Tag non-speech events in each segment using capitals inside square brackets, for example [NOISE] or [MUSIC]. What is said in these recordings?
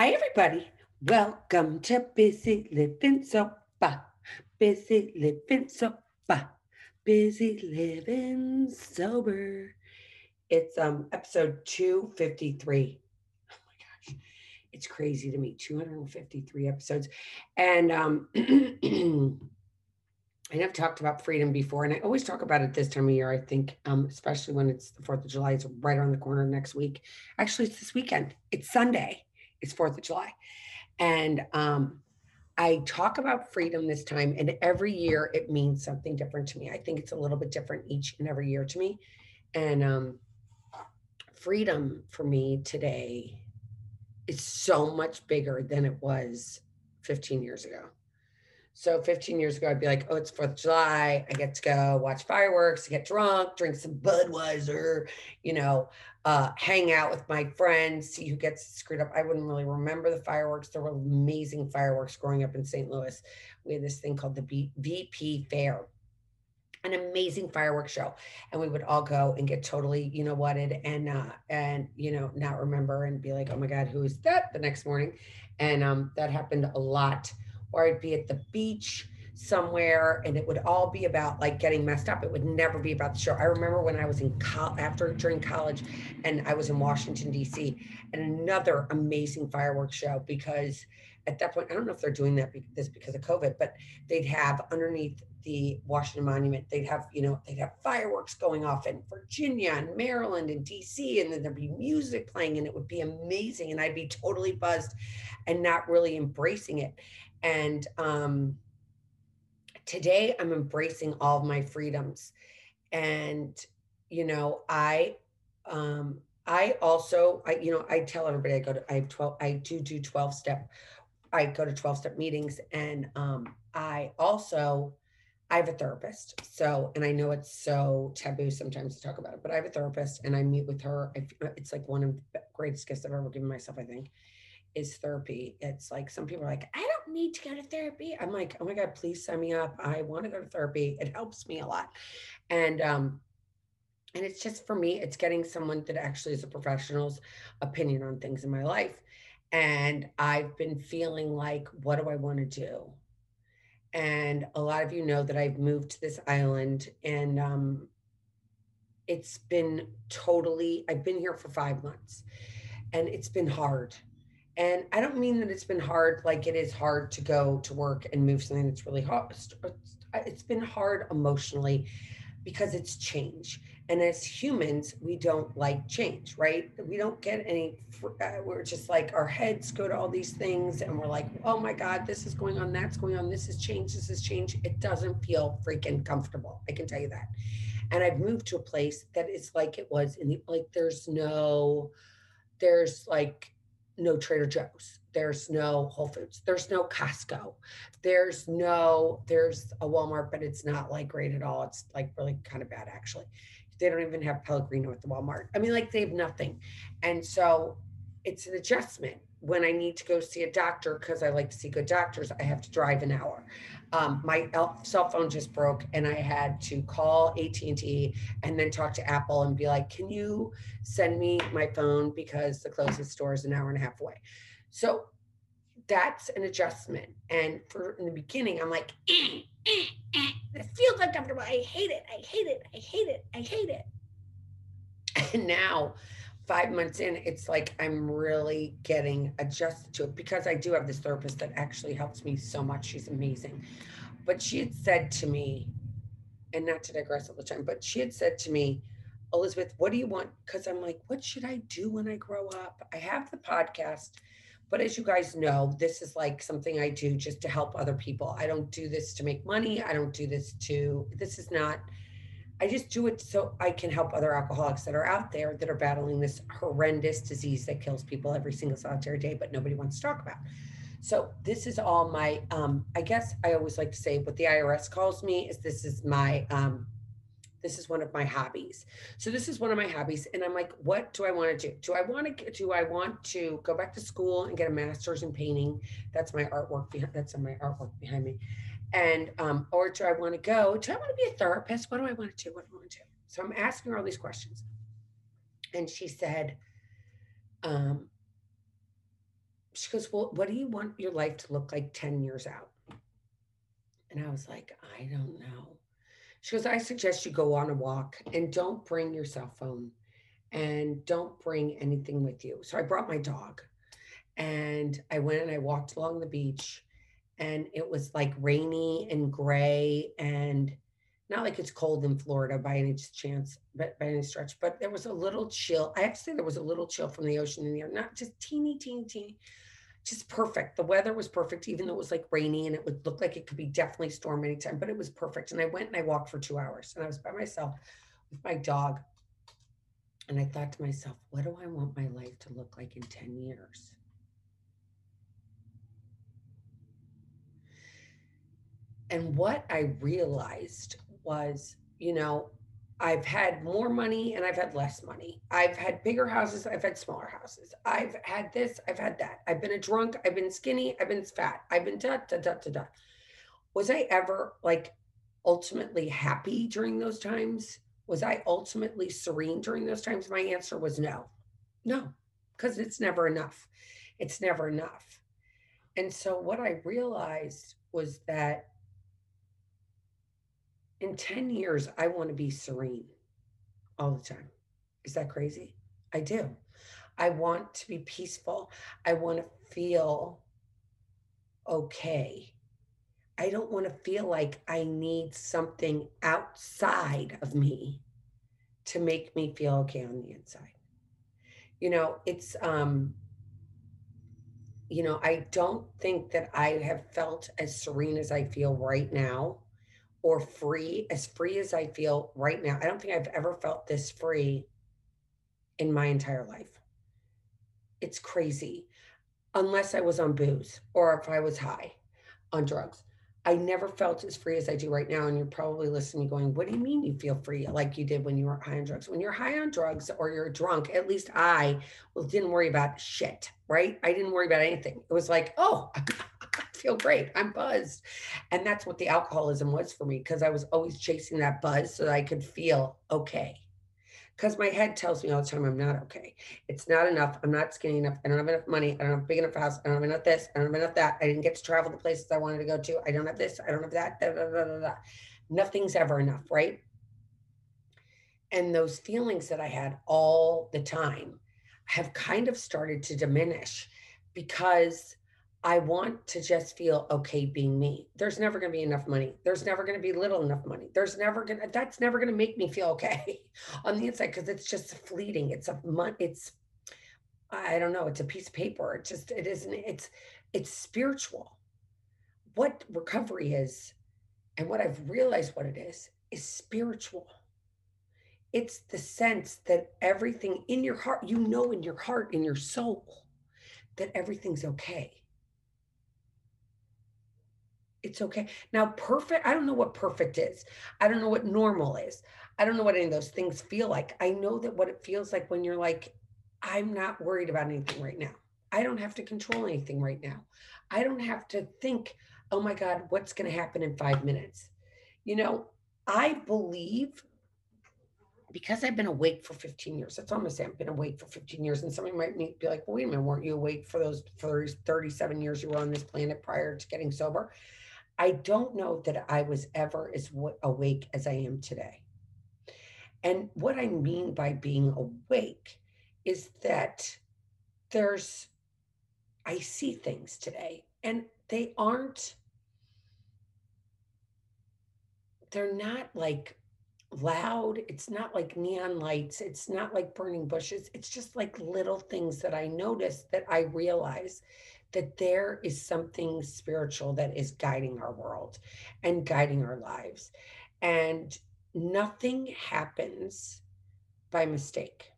Hi, everybody. Welcome to Busy Living Sober. Busy Living Sober. Busy Living Sober. It's um episode 253. Oh my gosh. It's crazy to me. 253 episodes. And um [CLEARS THROAT] I have talked about freedom before, and I always talk about it this time of year. I think, um, especially when it's the Fourth of July, it's right around the corner next week. Actually, it's this weekend. It's Sunday. It's Fourth of July, and um, I talk about freedom this time. And every year, it means something different to me. I think it's a little bit different each and every year to me. And um, freedom for me today is so much bigger than it was 15 years ago. So 15 years ago, I'd be like, oh, it's 4th of July. I get to go watch fireworks, get drunk, drink some Budweiser, you know, uh, hang out with my friends, see who gets screwed up. I wouldn't really remember the fireworks. There were amazing fireworks growing up in St. Louis. We had this thing called the B- VP Fair an amazing fireworks show and we would all go and get totally you know whatted and uh and you know not remember and be like oh my god who is that the next morning and um that happened a lot or I'd be at the beach somewhere and it would all be about like getting messed up. It would never be about the show. I remember when I was in co- after during college and I was in Washington DC and another amazing fireworks show because at that point I don't know if they're doing that be- this because of COVID, but they'd have underneath the Washington Monument, they'd have, you know, they'd have fireworks going off in Virginia and Maryland and DC, and then there'd be music playing, and it would be amazing. And I'd be totally buzzed and not really embracing it. And um, today I'm embracing all of my freedoms. And, you know, I, um, I also, I, you know, I tell everybody I go to, I have 12, I do do 12 step, I go to 12 step meetings and um, I also, I have a therapist. So, and I know it's so taboo sometimes to talk about it, but I have a therapist and I meet with her. I, it's like one of the greatest gifts I've ever given myself, I think is therapy. It's like some people are like, I don't need to go to therapy. I'm like, oh my God, please sign me up. I want to go to therapy. It helps me a lot. And um, and it's just for me, it's getting someone that actually is a professional's opinion on things in my life. And I've been feeling like, what do I want to do? And a lot of you know that I've moved to this island and um, it's been totally, I've been here for five months and it's been hard and I don't mean that it's been hard, like it is hard to go to work and move something that's really hard. It's been hard emotionally because it's change. And as humans, we don't like change, right? We don't get any, uh, we're just like our heads go to all these things and we're like, oh my God, this is going on, that's going on, this is change, this is change. It doesn't feel freaking comfortable. I can tell you that. And I've moved to a place that is like it was in the, like, there's no, there's like, no Trader Joe's. There's no Whole Foods. There's no Costco. There's no, there's a Walmart, but it's not like great at all. It's like really kind of bad actually. They don't even have Pellegrino at the Walmart. I mean, like they have nothing. And so it's an adjustment when I need to go see a doctor because I like to see good doctors, I have to drive an hour. Um, my cell phone just broke, and I had to call AT and T and then talk to Apple and be like, "Can you send me my phone because the closest store is an hour and a half away?" So that's an adjustment. And for in the beginning, I'm like, eh, eh, eh. "It feels uncomfortable. I hate it. I hate it. I hate it. I hate it." [LAUGHS] And now five months in, it's like I'm really getting adjusted to it because I do have this therapist that actually helps me so much. She's amazing. But she had said to me, and not to digress all the time, but she had said to me, Elizabeth, what do you want? Because I'm like, what should I do when I grow up? I have the podcast, but as you guys know, this is like something I do just to help other people. I don't do this to make money. I don't do this to, this is not I just do it so I can help other alcoholics that are out there that are battling this horrendous disease that kills people every single solitary day, but nobody wants to talk about. So this is all my, um, I guess I always like to say what the IRS calls me is this is my, um, this is one of my hobbies. So this is one of my hobbies. And I'm like, what do I want to do? Do I want to, do I want to go back to school and get a master's in painting? That's my artwork. Behind, that's my artwork behind me and um, or do I want to go? Do I want to be a therapist? What do I want to do? What do I want to do? So I'm asking her all these questions. And she said, um, she goes, Well, what do you want your life to look like 10 years out? And I was like, I don't know. She goes, I suggest you go on a walk and don't bring your cell phone and don't bring anything with you. So I brought my dog and I went and I walked along the beach and it was like rainy and gray and not like it's cold in Florida by any chance, but by any stretch, but there was a little chill. I have to say there was a little chill from the ocean in the air, not just teeny, teeny, teeny, just perfect. The weather was perfect, even though it was like rainy and it would look like it could be definitely storm anytime, but it was perfect. And I went and I walked for two hours and I was by myself with my dog. And I thought to myself, what do I want my life to look like in 10 years? And what I realized was, you know, I've had more money and I've had less money. I've had bigger houses, I've had smaller houses. I've had this, I've had that. I've been a drunk, I've been skinny, I've been fat, I've been da da da da da. Was I ever like ultimately happy during those times? Was I ultimately serene during those times? My answer was no. No, because it's never enough. It's never enough. And so what I realized was that in 10 years, I want to be serene all the time. Is that crazy? I do. I want to be peaceful. I want to feel okay. I don't want to feel like I need something outside of me to make me feel okay on the inside. You know, it's um you know, I don't think that I have felt as serene as I feel right now or free, as free as I feel right now. I don't think I've ever felt this free in my entire life. It's crazy. Unless I was on booze or if I was high on drugs. I never felt as free as I do right now. And you're probably listening, going, What do you mean you feel free like you did when you were high on drugs? When you're high on drugs or you're drunk, at least I well, didn't worry about shit, right? I didn't worry about anything. It was like, Oh, feel great. I'm buzzed. And that's what the alcoholism was for me because I was always chasing that buzz so that I could feel okay. Because my head tells me all the time I'm not okay. It's not enough. I'm not skinny enough. I don't have enough money. I don't have big enough house. I don't have enough this. I don't have enough that. I didn't get to travel the places I wanted to go to. I don't have this. I don't have that. Da, da, da, Nothing's ever enough, right? And those feelings that I had all the time have kind of started to diminish because I want to just feel okay being me. There's never going to be enough money. There's never going to be little enough money. There's never going to, that's never going to make me feel okay [LAUGHS] on the inside because it's just fleeting. It's a, it's, I don't know, it's a piece of paper. It just, it isn't, it's, it's spiritual. What recovery is and what I've realized what it is, is spiritual. It's the sense that everything in your heart, you know, in your heart, in your soul, that everything's okay it's okay. Now, perfect, I don't know what perfect is. I don't know what normal is. I don't know what any of those things feel like. I know that what it feels like when you're like, I'm not worried about anything right now. I don't have to control anything right now. I don't have to think, oh my God, what's going to happen in five minutes? You know, I believe because I've been awake for 15 years, that's almost say I've been awake for 15 years. And somebody might be like, well, wait a minute, weren't you awake for those for 37 years you were on this planet prior to getting sober? I don't know that I was ever as awake as I am today. And what I mean by being awake is that there's, I see things today and they aren't, they're not like loud. It's not like neon lights. It's not like burning bushes. It's just like little things that I notice that I realize that there is something spiritual that is guiding our world and guiding our lives. And nothing happens by mistake,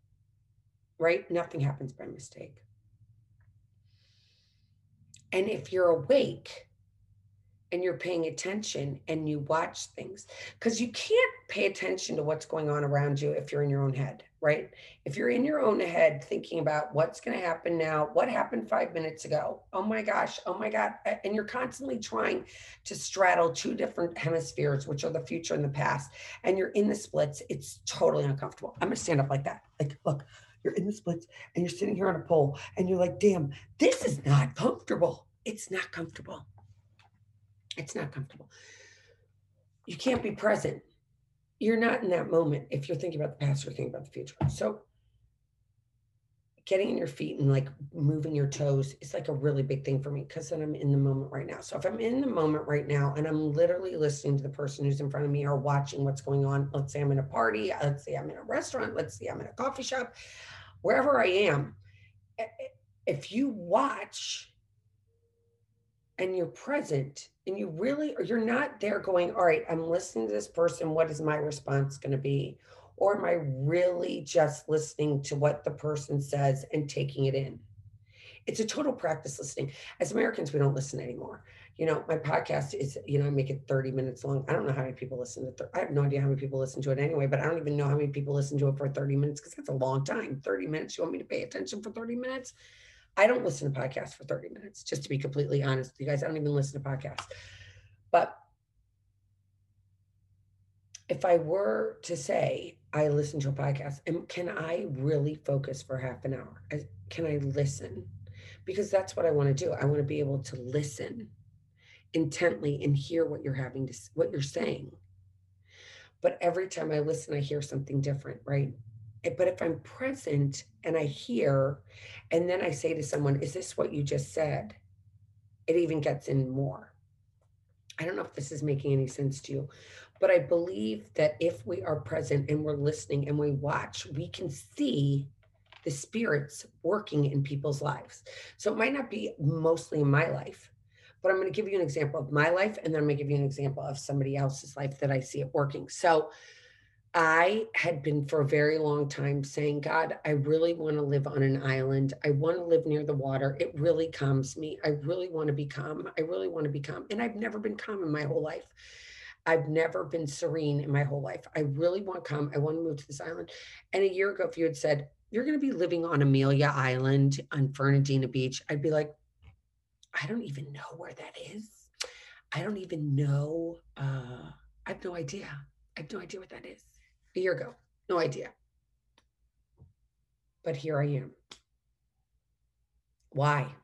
right? Nothing happens by mistake. And if you're awake, and you're paying attention and you watch things. Because you can't pay attention to what's going on around you if you're in your own head right? If you're in your own head thinking about what's going to happen now what happened five minutes ago? Oh my gosh oh my god and you're constantly trying to straddle two different hemispheres which are the future and the past and you're in the splits it's totally uncomfortable. I'm going to stand up like that. Like look you're in the splits and you're sitting here on a pole and you're like, damn, this is not comfortable. It's not comfortable. It's not comfortable. You can't be present. You're not in that moment if you're thinking about the past or thinking about the future. So getting in your feet and like moving your toes is like a really big thing for me because then I'm in the moment right now. So if I'm in the moment right now and I'm literally listening to the person who's in front of me or watching what's going on, let's say I'm in a party, let's say I'm in a restaurant, let's say I'm in a coffee shop, wherever I am, eh, eh, if you watch and you're present and you really, or you're not there going, all right, I'm listening to this person. What is my response going to be? Or am I really just listening to what the person says and taking it in? It's a total practice listening. As Americans, we don't listen anymore. You know, my podcast is, you know, I make it 30 minutes long. I don't know how many people listen to it. I have no idea how many people listen to it anyway, but I don't even know how many people listen to it for 30 minutes because that's a long time. 30 minutes. You want me to pay attention for 30 minutes? I don't listen to podcasts for 30 minutes, just to be completely honest with you guys. I don't even listen to podcasts. But if I were to say I listen to a podcast, and can I really focus for half an hour? Can I listen? Because that's what I want to do. I want to be able to listen intently and hear what you're having to what you're saying. But every time I listen, I hear something different, right? Eh, but if I'm present and I hear, and then I say to someone, Is this what you just said? It even gets in more. I don't know if this is making any sense to you, but I believe that if we are present and we're listening and we watch, we can see the spirits working in people's lives. So it might not be mostly in my life, but I'm going to give you an example of my life and then I'm going to give you an example of somebody else's life that I see it working. So I had been for a very long time saying, God, I really want to live on an island. I want to live near the water. It really calms me. I really want to be calm. I really want to be calm. And I've never been calm in my whole life. I've never been serene in my whole life. I really want to come. I want to move to this island. And a year ago, if you had said, you're going to be living on Amelia Island on Fernandina Beach, I'd be like, I don't even know where that is. I don't even know. Uh, I have no idea. I have no idea what that is. A year ago, no idea. But here I am. Why?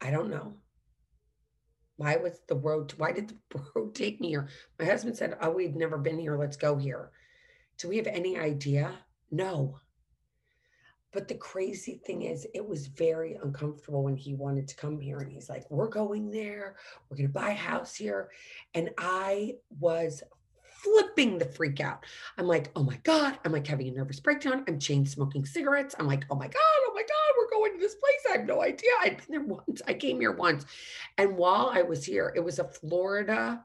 I don't know. Why was the road, why did the [LAUGHS] road take me here? My husband said, Oh, we've never been here. Let's go here. Do we have any idea? No. But the crazy thing is, it was very uncomfortable when he wanted to come here. And he's like, We're going there. We're going to buy a house here. And I was flipping the freak out. I'm like, oh my God. I'm like having a nervous breakdown. I'm chain smoking cigarettes. I'm like, oh my God, oh my God, we're going to this place. I have no idea. I'd been there once. I came here once. And while I was here, it was a Florida,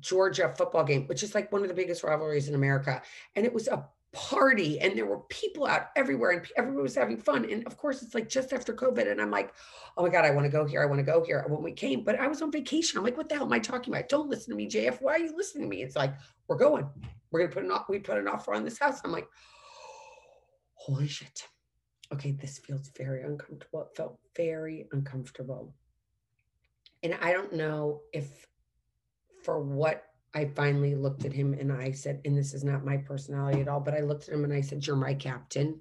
Georgia football game, which is like one of the biggest rivalries in America. And it was a party and there were people out everywhere and everybody was having fun. And of course, it's like just after COVID. And I'm like, oh my God, I want to go here. I want to go here. When we came, but I was on vacation. I'm like, what the hell am I talking about? Don't listen to me, JF. Why are you listening to me? It's like, we're going. We're going to put an. We put an offer on this house. I'm like, holy shit. Okay, this feels very uncomfortable. It felt very uncomfortable. And I don't know if for what I finally looked at him and I said, and this is not my personality at all, but I looked at him and I said, You're my captain.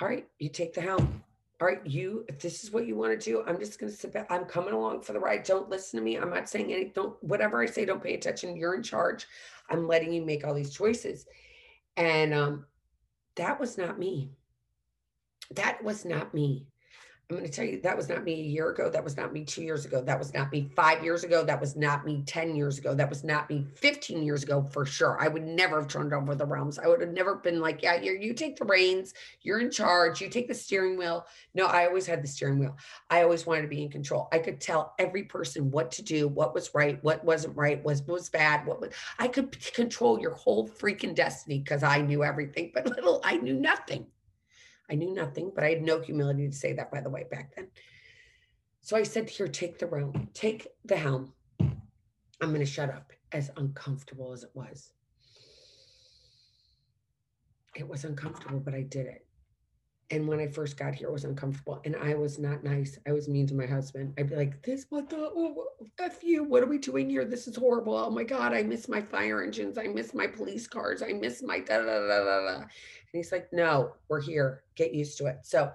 All right, you take the helm. All right, you, if this is what you want to do, I'm just going to sit back. I'm coming along for the ride. Don't listen to me. I'm not saying anything. Don't, whatever I say, don't pay attention. You're in charge. I'm letting you make all these choices. And um, that was not me. That was not me. I'm going to tell you, that was not me a year ago. That was not me two years ago. That was not me five years ago. That was not me 10 years ago. That was not me 15 years ago for sure. I would never have turned over the realms. I would have never been like, yeah, you you take the reins, you're in charge, you take the steering wheel. No, I always had the steering wheel. I always wanted to be in control. I could tell every person what to do, what was right, what wasn't right, was was bad, what was I could control your whole freaking destiny because I knew everything, but little I knew nothing. I knew nothing, but I had no humility to say that, by the way, back then. So I said, Here, take the realm, take the helm. I'm going to shut up, as uncomfortable as it was. It was uncomfortable, but I did it. And when I first got here, it was uncomfortable. And I was not nice. I was mean to my husband. I'd be like, this, what the, oh, F you, what are we doing here? This is horrible. Oh my God, I miss my fire engines. I miss my police cars. I miss my da da da da da. And he's like, no, we're here. Get used to it. So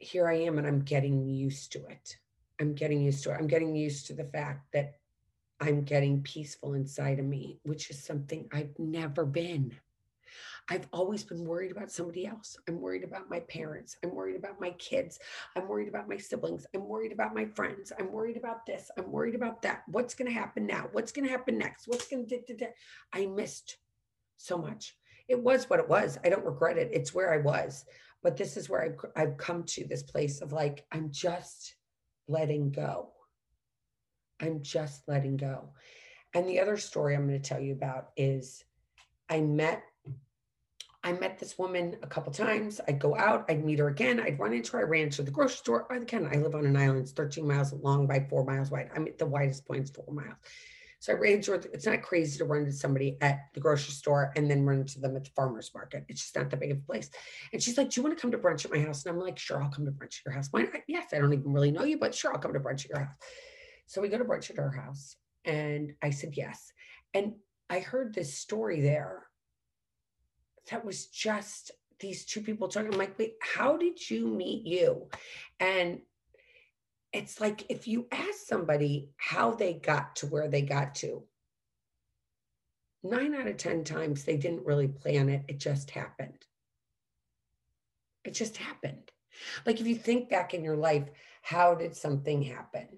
here I am and I'm getting used to it. I'm getting used to it. I'm getting used to the fact that I'm getting peaceful inside of me, which is something I've never been. I've always been worried about somebody else. I'm worried about my parents. I'm worried about my kids. I'm worried about my siblings. I'm worried about my friends. I'm worried about this. I'm worried about that. What's going to happen now? What's going to happen next? What's going to, I missed so much. It was what it was. I don't regret it. It's where I was. But this is where I've, I've come to this place of like, I'm just letting go. I'm just letting go. And the other story I'm going to tell you about is I met I met this woman a couple times. I'd go out, I'd meet her again, I'd run into her. I ran into the grocery store. Again, I live on an island, it's 13 miles long by four miles wide. I'm at the widest point four miles. So I ran into. It's not crazy to run into somebody at the grocery store and then run into them at the farmer's market. It's just not that big of a place. And she's like, Do you want to come to brunch at my house? And I'm like, Sure, I'll come to brunch at your house. Why not? Yes, I don't even really know you, but sure, I'll come to brunch at your house. So we go to brunch at her house. And I said, Yes. And I heard this story there that was just these two people talking. I'm like, wait, how did you meet you? And it's like if you ask somebody how they got to where they got to, nine out of 10 times they didn't really plan it, it just happened. It just happened. Like if you think back in your life, how did something happen?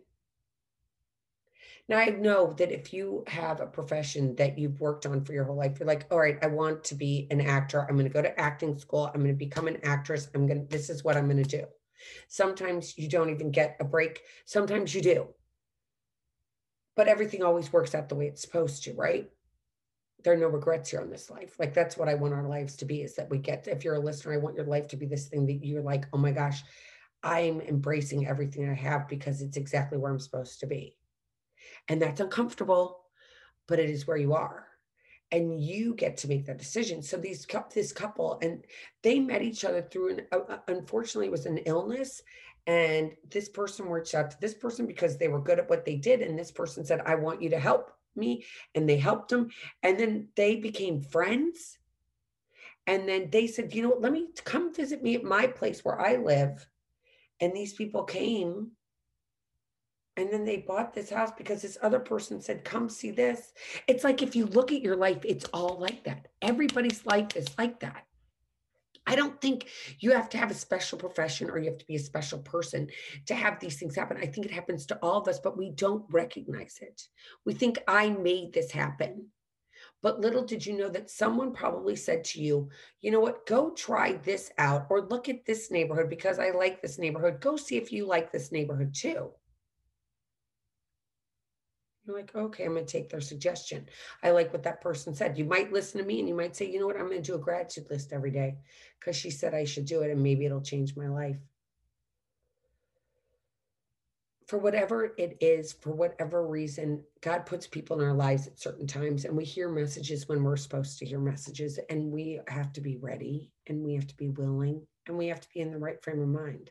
Now, I know that if you have a profession that you've worked on for your whole life, you're like, all right, I want to be an actor. I'm going to go to acting school. I'm going to become an actress. I'm going to, this is what I'm going to do. Sometimes you don't even get a break. Sometimes you do. But everything always works out the way it's supposed to, right? There are no regrets here on this life. Like that's what I want our lives to be is that we get, if you're a listener, I want your life to be this thing that you're like, oh my gosh, I'm embracing everything I have because it's exactly where I'm supposed to be. And that's uncomfortable, but it is where you are. And you get to make that decision. So these this couple, and they met each other through an uh, unfortunately it was an illness, and this person reached out to this person because they were good at what they did, and this person said, "I want you to help me," and they helped them, and then they became friends. And then they said, "You know what? Let me come visit me at my place where I live." And these people came and then they bought this house because this other person said come see this it's like if you look at your life it's all like that everybody's life is like that I don't think you have to have a special profession or you have to be a special person to have these things happen. I think it happens to all of us, but we don't recognize it. We think I made this happen. But little did you know that someone probably said to you, you know what, go try this out or look at this neighborhood because I like this neighborhood. Go see if you like this neighborhood too. You're like, okay, I'm going to take their suggestion. I like what that person said. You might listen to me and you might say, you know what, I'm going to do a gratitude list every day because she said I should do it and maybe it'll change my life. For whatever it is, for whatever reason, God puts people in our lives at certain times and we hear messages when we're supposed to hear messages and we have to be ready and we have to be willing and we have to be in the right frame of mind.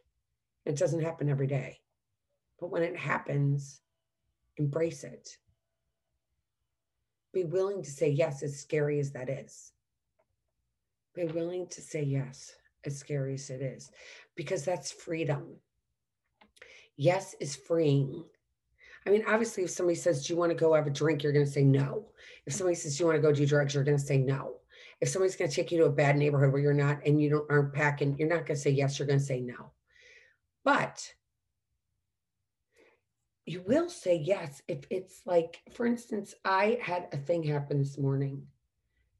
It doesn't happen every day. But when it happens, Embrace it. Be willing to say yes, as scary as that is. Be willing to say yes, as scary as it is, because that's freedom. Yes is freeing. I mean, obviously, if somebody says, Do you want to go have a drink? You're going to say no. If somebody says, Do you want to go do drugs? You're going to say no. If somebody's going to take you to a bad neighborhood where you're not and you don't aren't packing, you're not going to say yes. You're going to say no. But you will say yes if it's like, for instance, I had a thing happen this morning.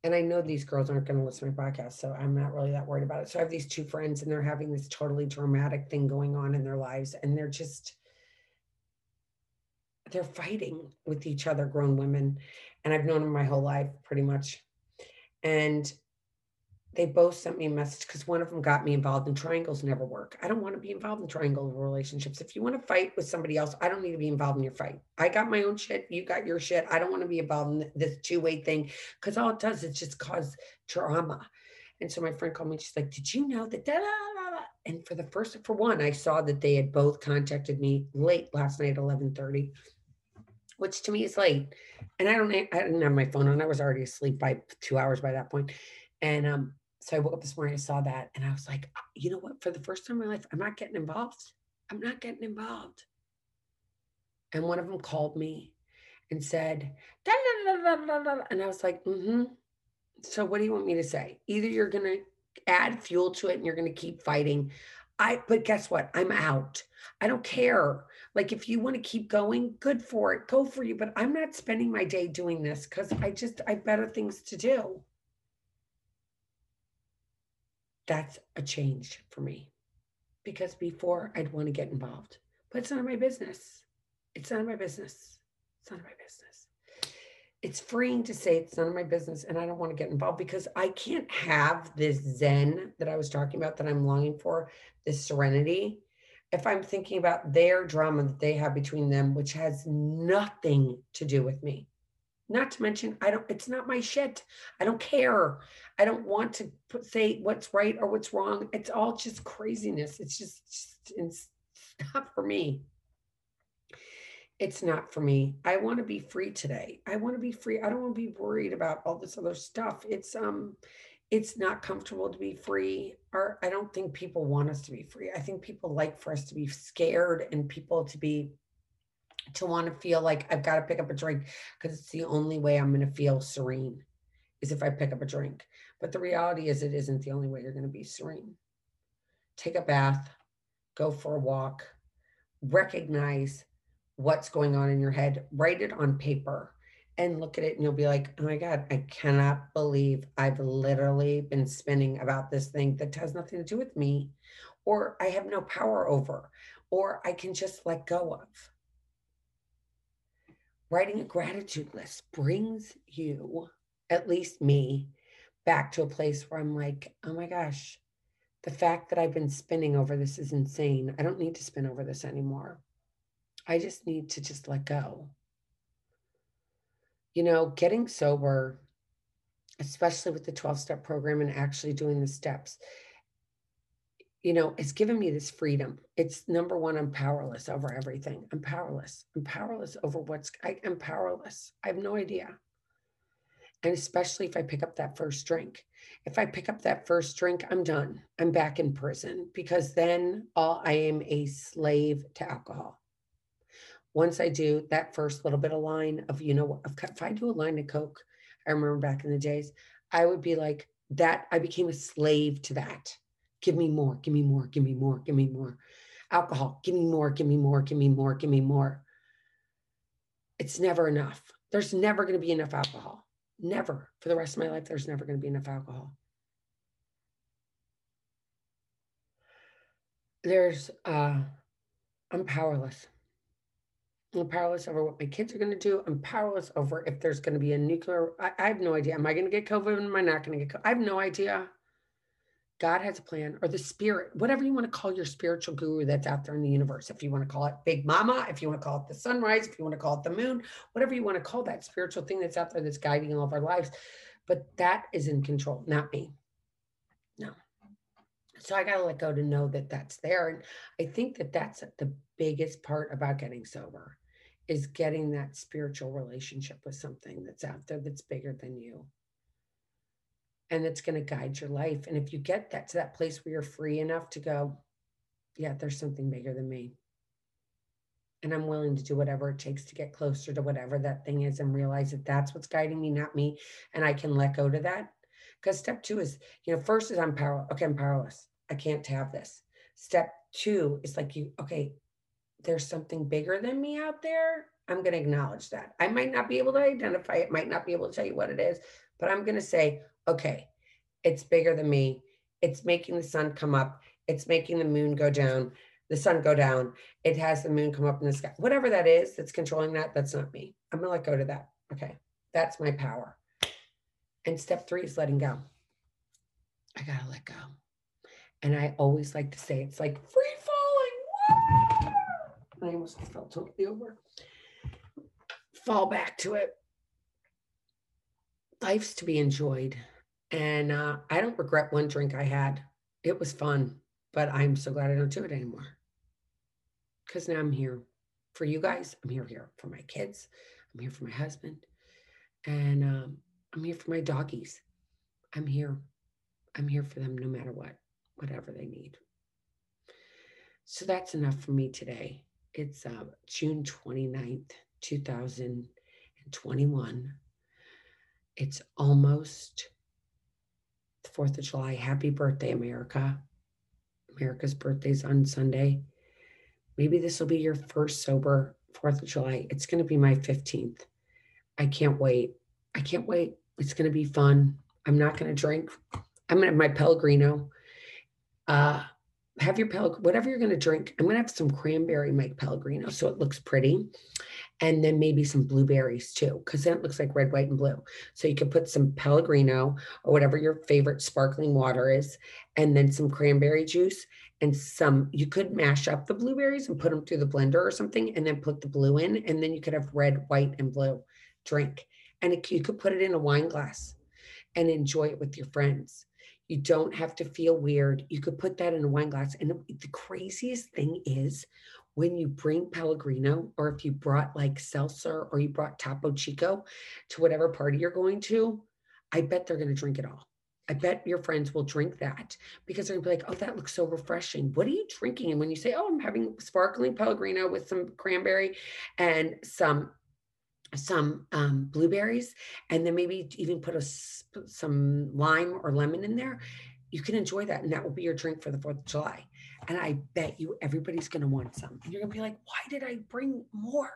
And I know these girls aren't going to listen to my podcast, so I'm not really that worried about it. So I have these two friends, and they're having this totally dramatic thing going on in their lives, and they're just they're fighting with each other, grown women. And I've known them my whole life, pretty much. And they both sent me a message because one of them got me involved in triangles never work. I don't want to be involved in triangle relationships. If you want to fight with somebody else, I don't need to be involved in your fight. I got my own shit. You got your shit. I don't want to be involved in this two way thing because all it does is just cause trauma. And so my friend called me. She's like, "Did you know that?" Da, da, da? And for the first, for one, I saw that they had both contacted me late last night, eleven thirty, which to me is late. And I don't, I didn't have my phone on. I was already asleep by two hours by that point. And um, so I woke up this morning. I saw that, and I was like, "Uh, you know what? For the first time in my life, I'm not getting involved. I'm not getting involved. And one of them called me and said, "Da, da, da, da, da, da," and I was like, mm-hmm. So what do you want me to say? Either you're gonna add fuel to it and you're gonna keep fighting. I but guess what? I'm out. I don't care. Like if you want to keep going, good for it. Go for you. But I'm not spending my day doing this because I just I have better things to do. That's a change for me. Because before I'd want to get involved. But it's none of my business. It's none of my business. It's of my business. It's freeing to say it's none of my business and I don't want to get involved because I can't have this zen that I was talking about that I'm longing for, this serenity. If I'm thinking about their drama that they have between them, which has nothing to do with me. Not to mention, I don't, it's not my shit. I don't care. I don't want to put, say what's right or what's wrong. It's all just craziness. It's just, just it's not for me it's not for me. I want to be free today. I want to be free. I don't want to be worried about all this other stuff. It's um it's not comfortable to be free or I don't think people want us to be free. I think people like for us to be scared and people to be to want to feel like I've got to pick up a drink because it's the only way I'm going to feel serene is if I pick up a drink. But the reality is it isn't the only way you're going to be serene. Take a bath, go for a walk, recognize what's going on in your head, write it on paper and look at it and you'll be like, oh my God, I cannot believe I've literally been spinning about this thing that has nothing to do with me, or I have no power over, or I can just let go of. Writing a gratitude list brings you, at least me, back to a place where I'm like, oh my gosh, the fact that I've been spinning over this is insane. I don't need to spin over this anymore. I just need to just let go. You know, getting sober, especially with the 12 step program and actually doing the steps, you know, it's given me this freedom. It's number one, I'm powerless over everything. I'm powerless. I'm powerless over what's, I am powerless. I have no idea. And especially if I pick up that first drink. If I pick up that first drink, I'm done. I'm back in prison because then all I am a slave to alcohol once I do that first little bit of line of, you know, if I do a line of Coke, I remember back in the days, I would be like, that I became a slave to that. Give me more, give me more, give me more, give me more. Alcohol, give me more, give me more, give me more, give me more. It's never enough. There's never going to be enough alcohol. Never. For the rest of my life, there's never going to be enough alcohol. There's, uh, I'm powerless. I'm powerless over what my kids are going to do. I'm powerless over if there's going to be a nuclear. I, I have no idea. Am I going to get COVID? Am I not going to get COVID? I have no idea. God has a plan, or the spirit, whatever you want to call your spiritual guru that's out there in the universe. If you want to call it Big Mama, if you want to call it the sunrise, if you want to call it the moon, whatever you want to call that spiritual thing that's out there that's guiding all of our lives. But that is in control, not me. No. So I got to let go to know that that's there. And I think that that's the biggest part about getting sober is getting that spiritual relationship with something that's out there that's bigger than you and it's going to guide your life and if you get that to that place where you're free enough to go yeah there's something bigger than me. And i'm willing to do whatever it takes to get closer to whatever that thing is and realize that that's what's guiding me not me and i can let go to that. Because step two is you know first is i'm powerless okay i'm powerless. I can't have this. Step two is like you okay there's something bigger than me out there, I'm going to acknowledge that. I might not be able to identify it, might not be able to tell you what it is, but I'm going to say, okay, it's bigger than me. It's making the sun come up. It's making the moon go down, the sun go down. It has the moon come up in the sky. Whatever that is that's controlling that, that's not me. I'm going to let go to that. Okay. That's my power. And step three is letting go. I got to let go. And I always like to say it's like free falling. I almost fell totally over. Fall back to it. Life's to be enjoyed. And uh, I don't regret one drink I had. It was fun, but I'm so glad I don't do it anymore. Because now I'm here for you guys. I'm here here for my kids. I'm here for my husband. And um, I'm here for my doggies. I'm here. I'm here for them no matter what, whatever they need. So that's enough for me today. It's uh, June 29th, 2021. It's almost the 4th of July. Happy birthday, America. America's birthday's on Sunday. Maybe this will be your first sober 4th of July. It's going to be my 15th. I can't wait. I can't wait. It's going to be fun. I'm not going to drink. I'm going to have my Pellegrino. Uh, have your Pellegrino, whatever you're going to drink. I'm going to have some cranberry Mike Pellegrino so it looks pretty. And then maybe some blueberries too, because then it looks like red, white, and blue. So you could put some Pellegrino or whatever your favorite sparkling water is, and then some cranberry juice and some, you could mash up the blueberries and put them through the blender or something, and then put the blue in. And then you could have red, white, and blue drink. And it, you could put it in a wine glass and enjoy it with your friends you don't have to feel weird. You could put that in a wine glass. And the craziest thing is when you bring Pellegrino, or if you brought like seltzer or you brought Topo Chico to whatever party you're going to, I bet they're going to drink it all. I bet your friends will drink that because they're gonna be like, oh, that looks so refreshing. What are you drinking? And when you say, oh, I'm having sparkling Pellegrino with some cranberry and some some um, blueberries and then maybe even put a some lime or lemon in there you can enjoy that and that will be your drink for the 4th of july and i bet you everybody's going to want some. And you're going to be like why did i bring more?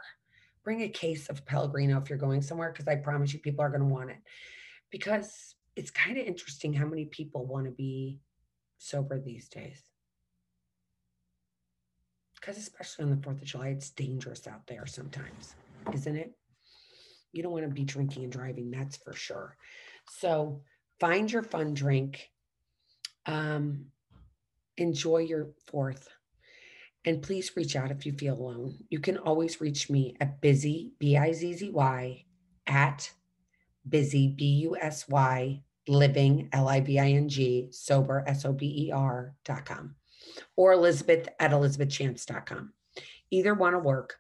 Bring a case of pellegrino if you're going somewhere because i promise you people are going to want it. Because it's kind of interesting how many people want to be sober these days. Because especially on the 4th of july it's dangerous out there sometimes isn't it? You don't want to be drinking and driving, that's for sure. So find your fun drink. Um, enjoy your fourth. And please reach out if you feel alone. You can always reach me at busy, B I Z Z Y, at busy, B U S Y, living, L I V I N G, sober, S O B E R dot com, or Elizabeth at elizabethchance.com. Either one will work.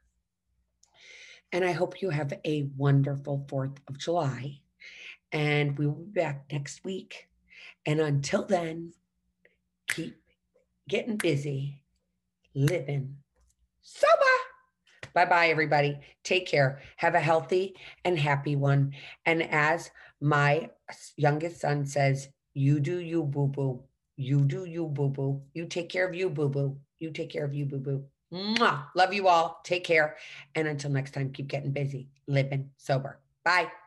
And I hope you have a wonderful 4th of July. And we will be back next week. And until then, keep getting busy, living sober. Bye bye, everybody. Take care. Have a healthy and happy one. And as my youngest son says, you do you, boo boo. You do you, boo boo. You take care of you, boo boo. You take care of you, boo boo. Love you all. Take care. And until next time, keep getting busy, living sober. Bye.